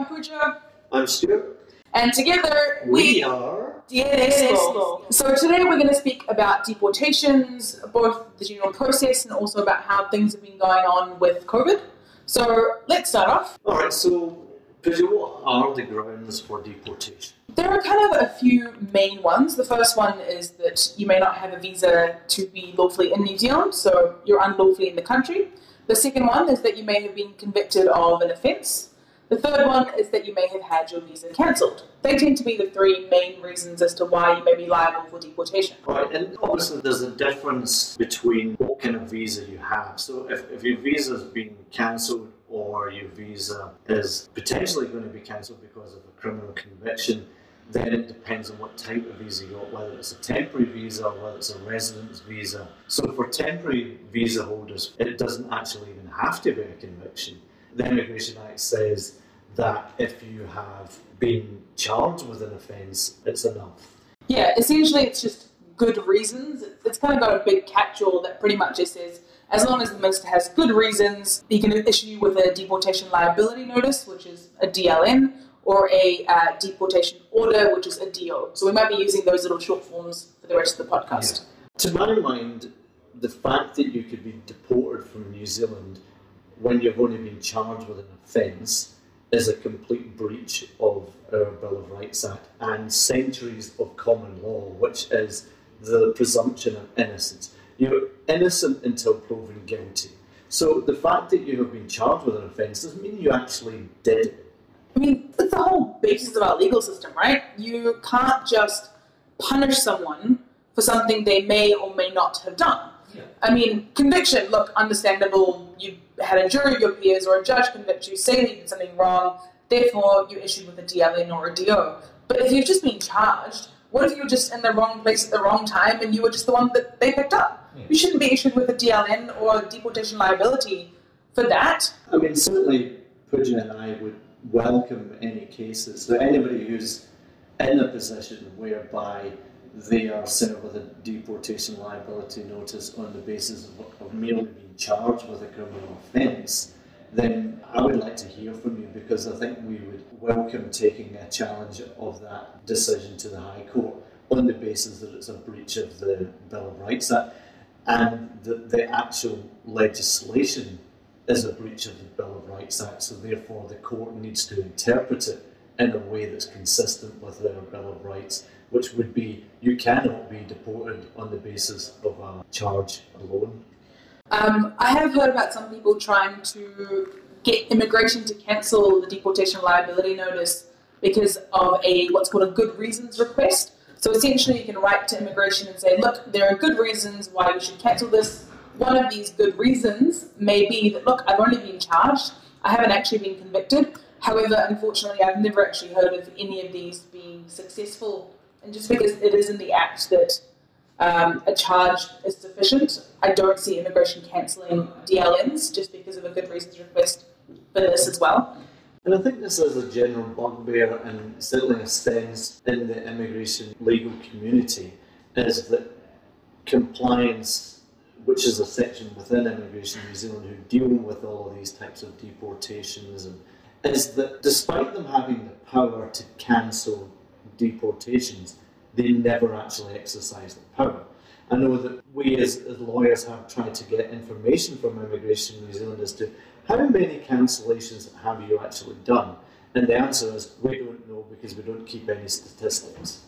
I'm Pooja. I'm Stuart. And together we, are DNS Law. So today we're going to speak about deportations, both the general process and also about how things have been going on with COVID. So let's start off. All right. So, Pooja, what are the grounds for deportation? There are kind of a few main ones. The first one is that you may not have a visa to be lawfully in New Zealand, so you're unlawfully in the country. The second one is that you may have been convicted of an offence. The third one is that you may have had your visa cancelled. They tend to be the three main reasons as to why you may be liable for deportation. Right, and obviously there's a difference between what kind of visa you have. So if, if your visa has been cancelled or your visa is potentially going to be cancelled because of a criminal conviction, then it depends on what type of visa you got, whether it's a temporary visa or whether it's a residence visa. So for temporary visa holders, it doesn't actually even have to be a conviction. The Immigration Act says that if you have been charged with an offence, it's enough. Yeah, essentially it's just good reasons. It's kind of got a big catch-all that pretty much just says as long as the minister has good reasons, he can issue you with a deportation liability notice, which is a DLN, or a uh, deportation order, which is a DO. So we might be using those little short forms for the rest of the podcast. Yeah. To my mind, the fact that you could be deported from New Zealand when you've only been charged with an offence is a complete breach of our Bill of Rights Act and centuries of common law, which is the presumption of innocence. You're innocent until proven guilty. So the fact that you have been charged with an offence doesn't mean you actually did it. I mean, it's the whole basis of our legal system, right? You can't just punish someone for something they may or may not have done. I mean, conviction, look, understandable. You had a jury of your peers or a judge convict you, say that you did something wrong, therefore you issued with a DLN or a DO. But if you've just been charged, what if you were just in the wrong place at the wrong time and you were just the one that they picked up? Yeah. You shouldn't be issued with a DLN or deportation liability for that. I mean, certainly Pooja and I would welcome any cases. So anybody who's in a position whereby they are served with a deportation liability notice on the basis of, of merely being charged with a criminal offence, then I would like to hear from you because I think we would welcome taking a challenge of that decision to the High Court on the basis that it's a breach of the Bill of Rights Act and that the actual legislation is a breach of the Bill of Rights Act, so therefore the court needs to interpret it in a way that's consistent with our Bill of Rights, which would be you cannot be deported on the basis of a charge alone. Um, I have heard about some people trying to get immigration to cancel the deportation liability notice because of a what's called a good reasons request. So essentially, you can write to immigration and say, "Look, there are good reasons why you should cancel this. One of these good reasons may be that look, I've only been charged. I haven't actually been convicted. However, unfortunately, I've never actually heard of any of these being successful. And just because it is in the Act that um, a charge is sufficient, I don't see immigration cancelling DLNs just because of a good reasons request for this as well. And I think this is a general bugbear and certainly extends in the immigration legal community, is that compliance, which is a section within Immigration New Zealand who deal with all of these types of deportations, and is that despite them having the power to cancel deportations, they never actually exercise the power. I know that we as, as lawyers have tried to get information from Immigration New Zealand as to how many cancellations have you actually done? And the answer is we don't know because we don't keep any statistics.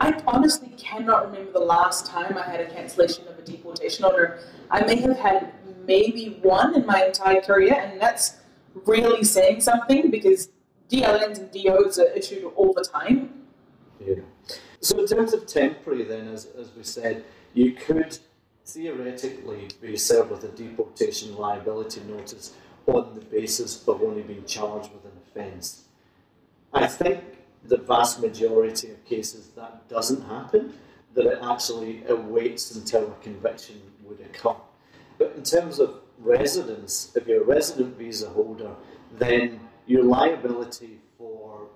I honestly cannot remember the last time I had a cancellation of a deportation order. I may have had maybe one in my entire career, and that's really saying something because DLNs and DOs are issued all the time. Yeah. So in terms of temporary, then, as, as we said, you could theoretically be served with a deportation liability notice on the basis of only being charged with an offence. I think the vast majority of cases that doesn't happen, that it actually awaits until a conviction would occur. But in terms of residence, if you're a resident visa holder, then your liability for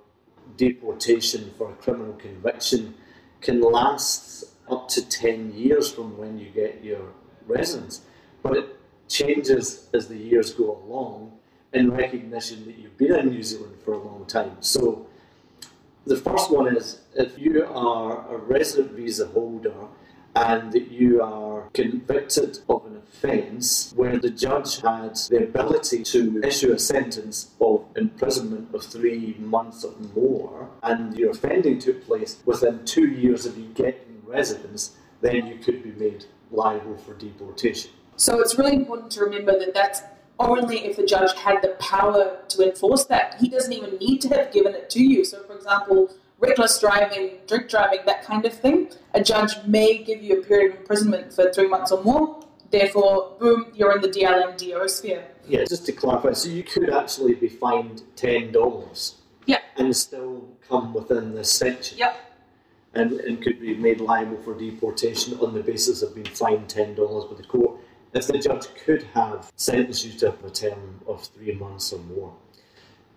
deportation for a criminal conviction can last up to 10 years from when you get your residence. But it changes as the years go along in recognition that you've been in New Zealand for a long time. So the first one is if you are a resident visa holder and that you are convicted of an offence where the judge had the ability to issue a sentence of imprisonment of three months or more, and your offending took place within two years of you getting residence, then you could be made liable for deportation. So it's really important to remember that that's only if the judge had the power to enforce that. He doesn't even need to have given it to you. So, for example, reckless driving, drink driving, that kind of thing, a judge may give you a period of imprisonment for three months or more. Therefore, boom, you're in the DLN DO sphere. Yeah, just to clarify, so you could actually be fined ten dollars. Yeah. And still come within this section. Yep. And, and could be made liable for deportation on the basis of being fined ten dollars by the court if the judge could have sentenced you to a term of three months or more.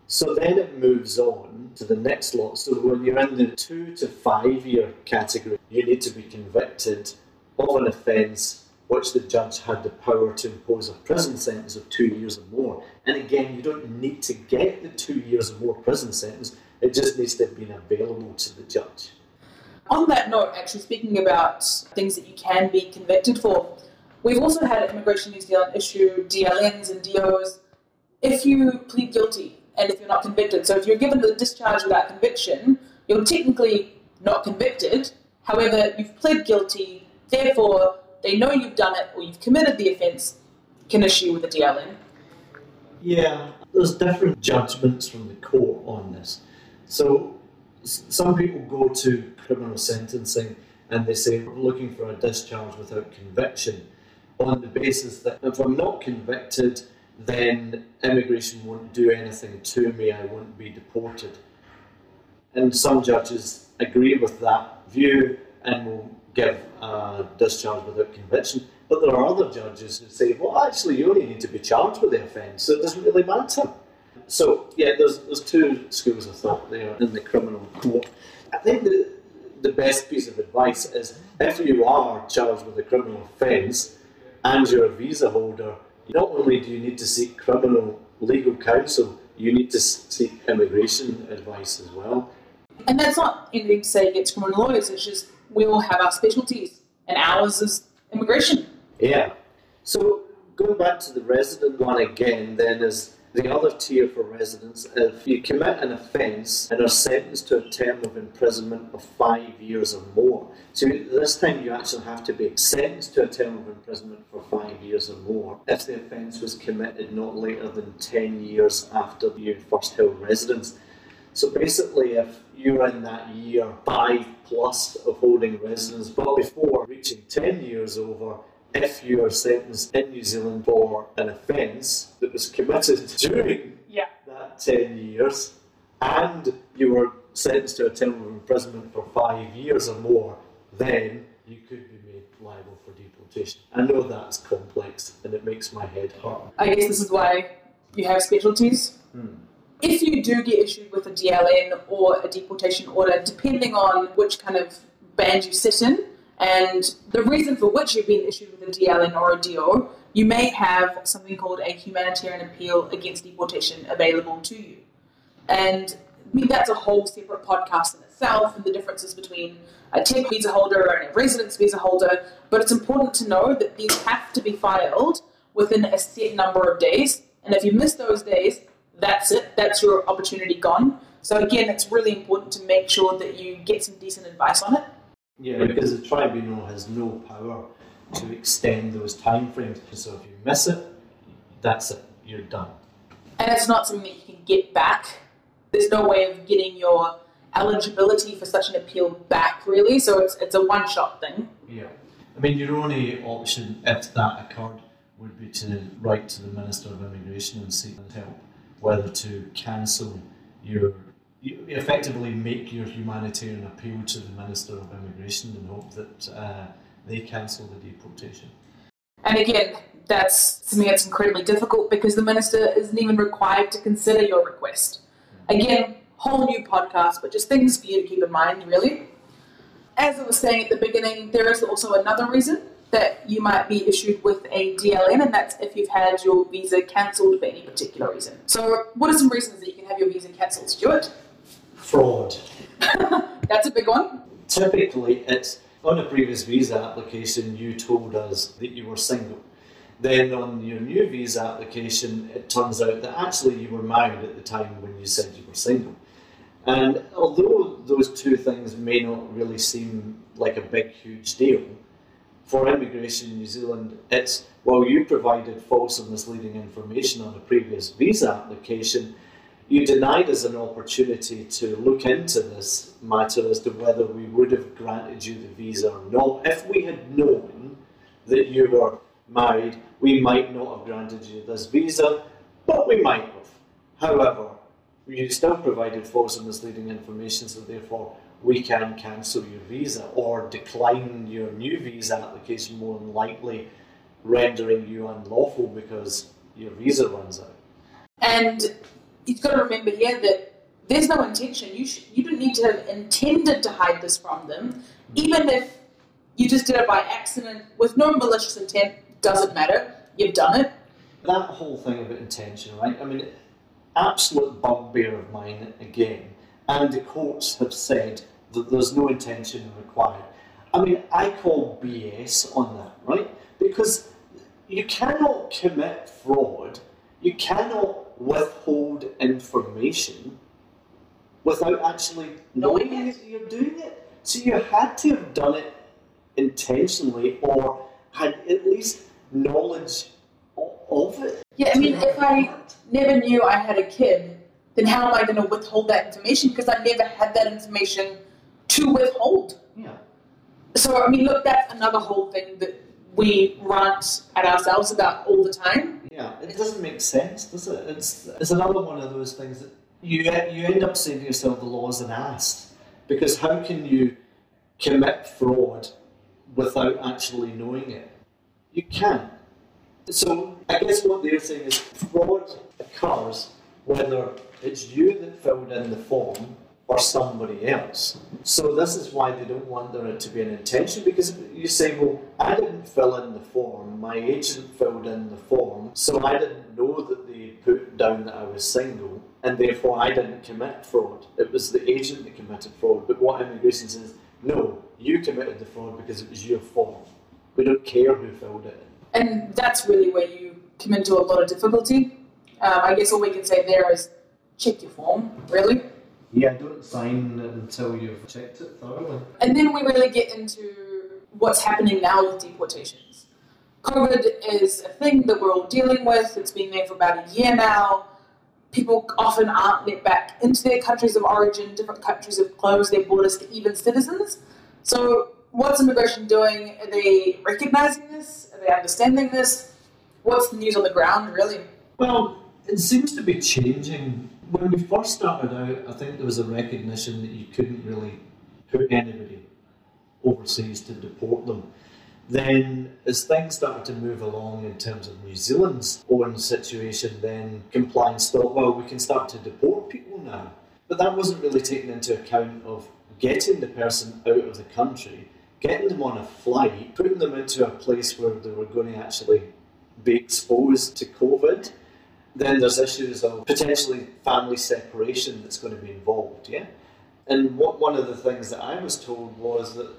So then it moves on to the next lot. So when you're in the two to five year category, you need to be convicted of an offence which the judge had the power to impose a prison sentence of two years or more. And again, you don't need to get the two years or more prison sentence, it just needs to have been available to the judge. On that note, actually speaking about things that you can be convicted for, we've also had Immigration New Zealand issue DLNs and DOs if you plead guilty and if you're not convicted. So if you're given the discharge without conviction, you're technically not convicted. However, you've pled guilty, therefore they know you've done it or you've committed the offence, can issue with a DLN. Yeah, there's different judgments from the court on this. So some people go to criminal sentencing and they say looking for a discharge without conviction on the basis that if I'm not convicted, then immigration won't do anything to me, I won't be deported. And some judges agree with that view and will give a discharge without conviction. But there are other judges who say, well, actually, you only need to be charged with the offence, so it doesn't really matter. So, yeah, there's, there's two schools of thought there in the criminal court. I think the, the best piece of advice is if you are charged with a criminal offence and you're a visa holder, not only do you need to seek criminal legal counsel, you need to seek immigration advice as well. And that's not anything to say against criminal lawyers, it's just we all have our specialties, and ours is immigration. Yeah. So going back to the resident one again, then is the other tier for residents. If you commit an offence and are sentenced to a term of imprisonment of five years or more, so this time you actually have to be sentenced to a term of imprisonment for five years or more if the offence was committed not later than 10 years after you first held residence. So basically, if you're in that year five plus of holding residence, but before reaching 10 years over, if you are sentenced in New Zealand for an offence that was committed during yeah. that 10 years and you were sentenced to a term of imprisonment for five years or more, then you could be made liable for deportation. I know that's complex and it makes my head hurt. I guess this is why you have specialties. Hmm. If you do get issued with a DLN or a deportation order, depending on which kind of band you sit in, and the reason for which you've been issued with a DLN or a DO, you may have something called a humanitarian appeal against deportation available to you. And I mean, that's a whole separate podcast in itself and the differences between a temp visa holder and a residence visa holder. But it's important to know that these have to be filed within a set number of days. And if you miss those days, that's it. That's your opportunity gone. So again, it's really important to make sure that you get some decent advice on it. Yeah, because the tribunal has no power to extend those timeframes. So if you miss it, that's it. You're done. And it's not something that you can get back. There's no way of getting your eligibility for such an appeal back, really. So it's it's a one shot thing. Yeah. I mean, your only option if that occurred would be to write to the Minister of Immigration and seek help whether to cancel your you effectively make your humanitarian appeal to the Minister of Immigration and hope that uh, they cancel the deportation. And again, that's something that's incredibly difficult because the Minister isn't even required to consider your request. Again, whole new podcast, but just things for you to keep in mind, really. As I was saying at the beginning, there is also another reason that you might be issued with a DLN, and that's if you've had your visa cancelled for any particular reason. So, what are some reasons that you can have your visa cancelled, Stuart? Fraud. that's a big one. Typically, it's on a previous visa application, you told us that you were single. Then on your new visa application, it turns out that actually you were married at the time when you said you were single. And although those two things may not really seem like a big, huge deal, for immigration in New Zealand, it's well, you provided false or misleading information on a previous visa application, you denied us an opportunity to look into this matter as to whether we would have granted you the visa or not. If we had known that you were married, we might not have granted you this visa, but we might have. However, you still provided false and misleading information, so therefore we can cancel your visa or decline your new visa application, more than likely rendering you unlawful because your visa runs out. And you've got to remember here that there's no intention. You sh- you don't need to have intended to hide this from them, even if you just did it by accident with no malicious intent. Doesn't matter. You've done it. That whole thing about intention, right? I mean, absolute bugbear of mine again. And the courts have said that there's no intention required. I mean, I call BS on that, right? Because you cannot commit fraud, you cannot withhold information without actually knowing, it. you're doing it. So you had to have done it intentionally or had at least knowledge of it. Yeah, I mean, if I never knew I had a kid, then how am I going to withhold that information? Because I never had that information to withhold. Yeah. So, I mean, look, that's another whole thing that we rant at ourselves about all the time. Yeah, it doesn't make sense, does it? It's it's another one of those things that you you end up saying to yourself, the law's an ass, because how can you commit fraud without actually knowing it? You can't. So I guess what they're saying is fraud occurs whether it's you that filled in the form or somebody else. So this is why they don't want there to be an intention because you say, well, I didn't fill in the form, my agent filled in the form, so I didn't know that they put down that I was single, and therefore I didn't commit fraud. It was the agent that committed fraud. But what immigration says, no, you committed the fraud because it was your form. We don't care who filled it in. And that's really where you come into a lot of difficulty. Um, I guess all we can say there is check your form, really. Yeah, don't sign until you've checked it thoroughly. And then we really get into what's happening now with deportations. COVID is a thing that we're all dealing with. It's been there for about a year now. People often aren't let back into their countries of origin. Different countries have closed their borders to even citizens. So, what's immigration doing? Are they recognizing this? Are they understanding this? What's the news on the ground, really? Well, it seems to be changing. When we first started out, I think there was a recognition that you couldn't really put anybody overseas to deport them. Then, as things started to move along in terms of New Zealand's own situation, then compliance thought, well, we can start to deport people now. But that wasn't really taken into account of getting the person out of the country, getting them on a flight, putting them into a place where they were going to actually be exposed to COVID. Then there's issues of potentially family separation that's going to be involved, yeah? And what one of the things that I was told was that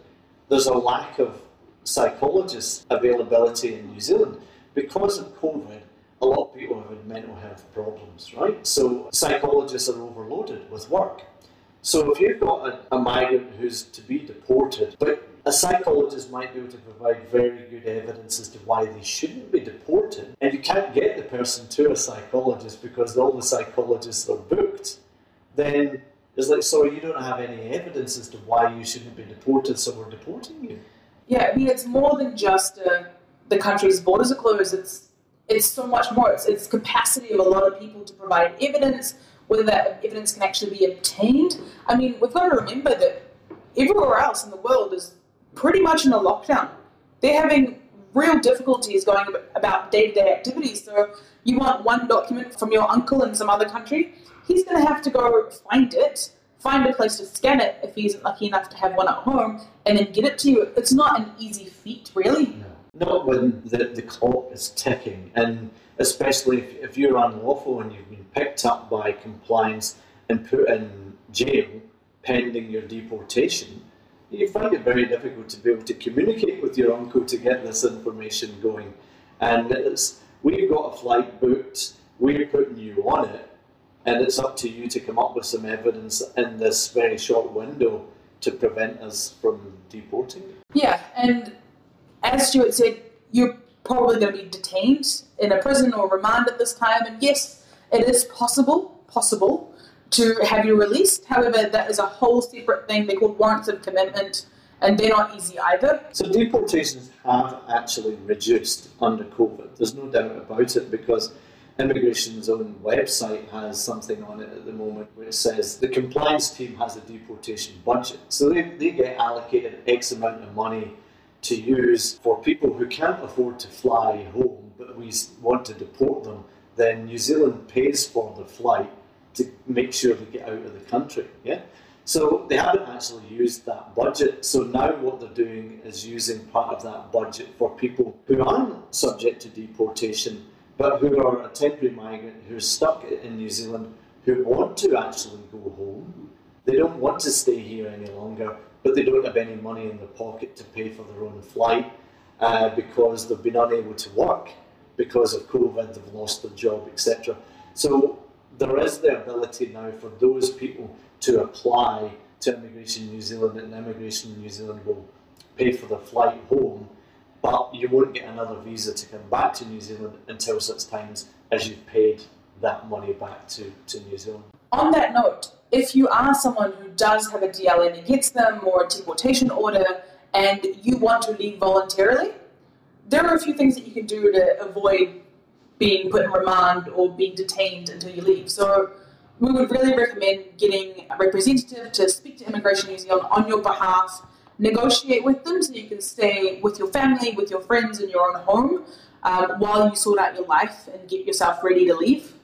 there's a lack of psychologist availability in New Zealand because of COVID. A lot of people have had mental health problems, right? So psychologists are overloaded with work. So if you've got a, a migrant who's to be deported, but a psychologist might be able to provide very good evidence as to why they shouldn't be deported, and you can't get the person to a psychologist because all the psychologists are booked, then it's like, sorry, you don't have any evidence as to why you shouldn't be deported, so we're deporting you. Yeah, I mean, it's more than just uh, the country's borders are closed. It's it's so much more. It's, it's capacity of a lot of people to provide evidence, whether that evidence can actually be obtained. I mean, we've got to remember that everywhere else in the world is pretty much in a lockdown. They're having real difficulties going about day-to-day activities. So you want one document from your uncle in some other country, he's going to have to go find it, find a place to scan it if he's not lucky enough to have one at home, and then get it to you. It's not an easy feat, really. No. not when the, the clock is ticking, and especially if, if you're unlawful and you've been picked up by compliance and put in jail pending your deportation, you find it very difficult to be able to communicate with your uncle to get this information going. And it's, we've got a flight booked, we're putting you on it, and it's up to you to come up with some evidence in this very short window to prevent us from deporting. Yeah, and as Stuart said, you're probably going to be detained in a prison or remand at this time, and yes, it is possible, possible to have you released. However, that is a whole separate thing. They're called warrants of commitment, and they're not easy either. So deportations have actually reduced under COVID. There's no doubt about it because immigration's own website has something on it at the moment which says the compliance team has a deportation budget. So they, they get allocated X amount of money to use for people who can't afford to fly home but we want to deport them. Then New Zealand pays for the flight to make sure they get out of the country. Yeah. So they haven't actually used that budget. So now what they're doing is using part of that budget for people who aren't subject to deportation, but who are a temporary migrant who are stuck in New Zealand, who want to actually go home. They don't want to stay here any longer, but they don't have any money in their pocket to pay for their own flight uh, because they've been unable to work because of COVID, they've lost their job, etc. So there is the ability now for those people to apply to Immigration New Zealand, and Immigration New Zealand will pay for the flight home, but you won't get another visa to come back to New Zealand until such times as you've paid that money back to, to New Zealand. On that note, if you are someone who does have a DLN against them or a deportation order and you want to leave voluntarily, there are a few things that you can do to avoid being put in remand or being detained until you leave. So we would really recommend getting a representative to speak to Immigration New Zealand on your behalf, negotiate with them so you can stay with your family, with your friends in your own home um, while you sort out your life and get yourself ready to leave.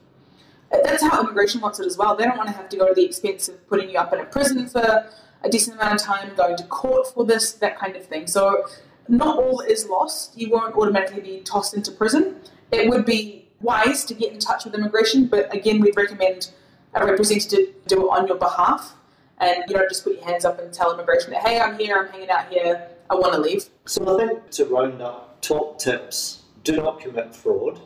That's how immigration wants it as well. They don't want to have to go to the expense of putting you up in a prison for a decent amount of time, going to court for this, that kind of thing. So not all is lost. You won't automatically be tossed into prison it would be wise to get in touch with immigration, but again, we'd recommend a representative do it on your behalf. And you know, just put your hands up and tell immigration that, hey, I'm here, I'm hanging out here, I want to leave. So I think to round up, top tips do not commit fraud.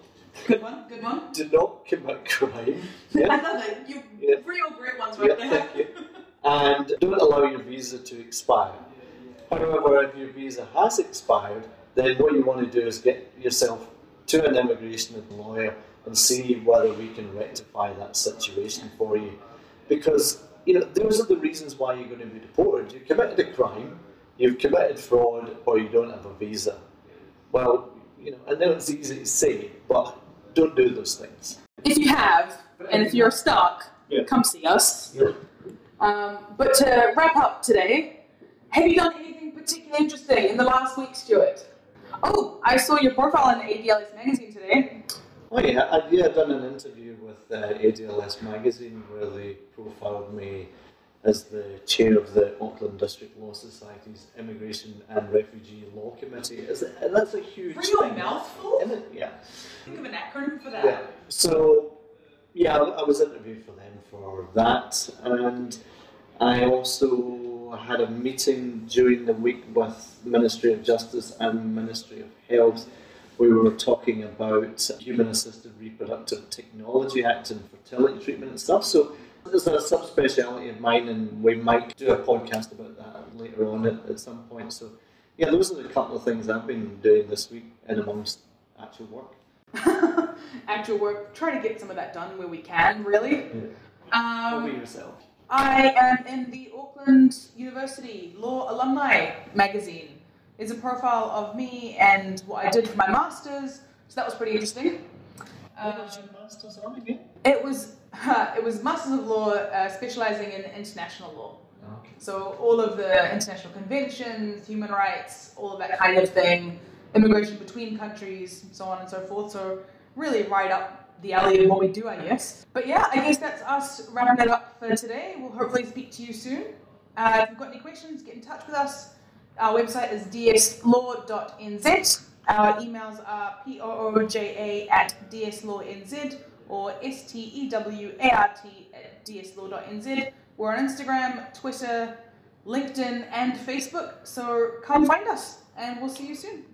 Good one, good one. Do not commit crime. Yeah. I love it. You yeah. real great ones right yeah, there. Thank you. And don't allow your visa to expire. However, if your visa has expired, then what you want to do is get yourself to an immigration lawyer and see whether we can rectify that situation for you. Because you know those are the reasons why you're going to be deported. You've committed a crime, you've committed fraud, or you don't have a visa. Well, you know, I know it's easy to say, but don't do those things. If you have, and if you're stuck, yeah. come see us. Yeah. Um, but to wrap up today, have you done anything particularly interesting in the last week, Stuart? Oh, I saw your profile in ADLS magazine today. Oh yeah, I, yeah, I've done an interview with uh, ADLS magazine where they profiled me as the chair of the Auckland District Law Society's Immigration and Refugee Law Committee. Is it, that's a huge Real thing. mouthful? Isn't it? Yeah. Think of an acronym for that. Yeah. So, yeah, I was interviewed for them for that, and I also had a meeting during the week with Ministry of Justice and Ministry of Health. We were talking about Human Assisted Reproductive Technology Act and fertility treatment and stuff. So there's a subspeciality of mine, and we might do a podcast about that later on at, at some point. So yeah, those are a couple of things I've been doing this week in amongst actual work. actual work. Try to get some of that done where we can, really. Yeah. Um, yourself? I am in the Auckland University Law Alumni magazine. It's a profile of me and what I did for my masters, so that was pretty interesting. What was your masters on again? It was uh, it was masters of law, uh, specializing in international law. Okay. So all of the international conventions, human rights, all of that kind of thing, immigration between countries, so on and so forth. So really right up the alley of what we do, I guess. But yeah, I guess that's us wrapping it up for today. We'll hopefully speak to you soon. Uh, if you've got any questions, get in touch with us. Our website is dslaw.nz. Our emails are pooja at dslawnz or stuart at dslaw.nz. We're on Instagram, Twitter, LinkedIn, and Facebook, so come find us and we'll see you soon.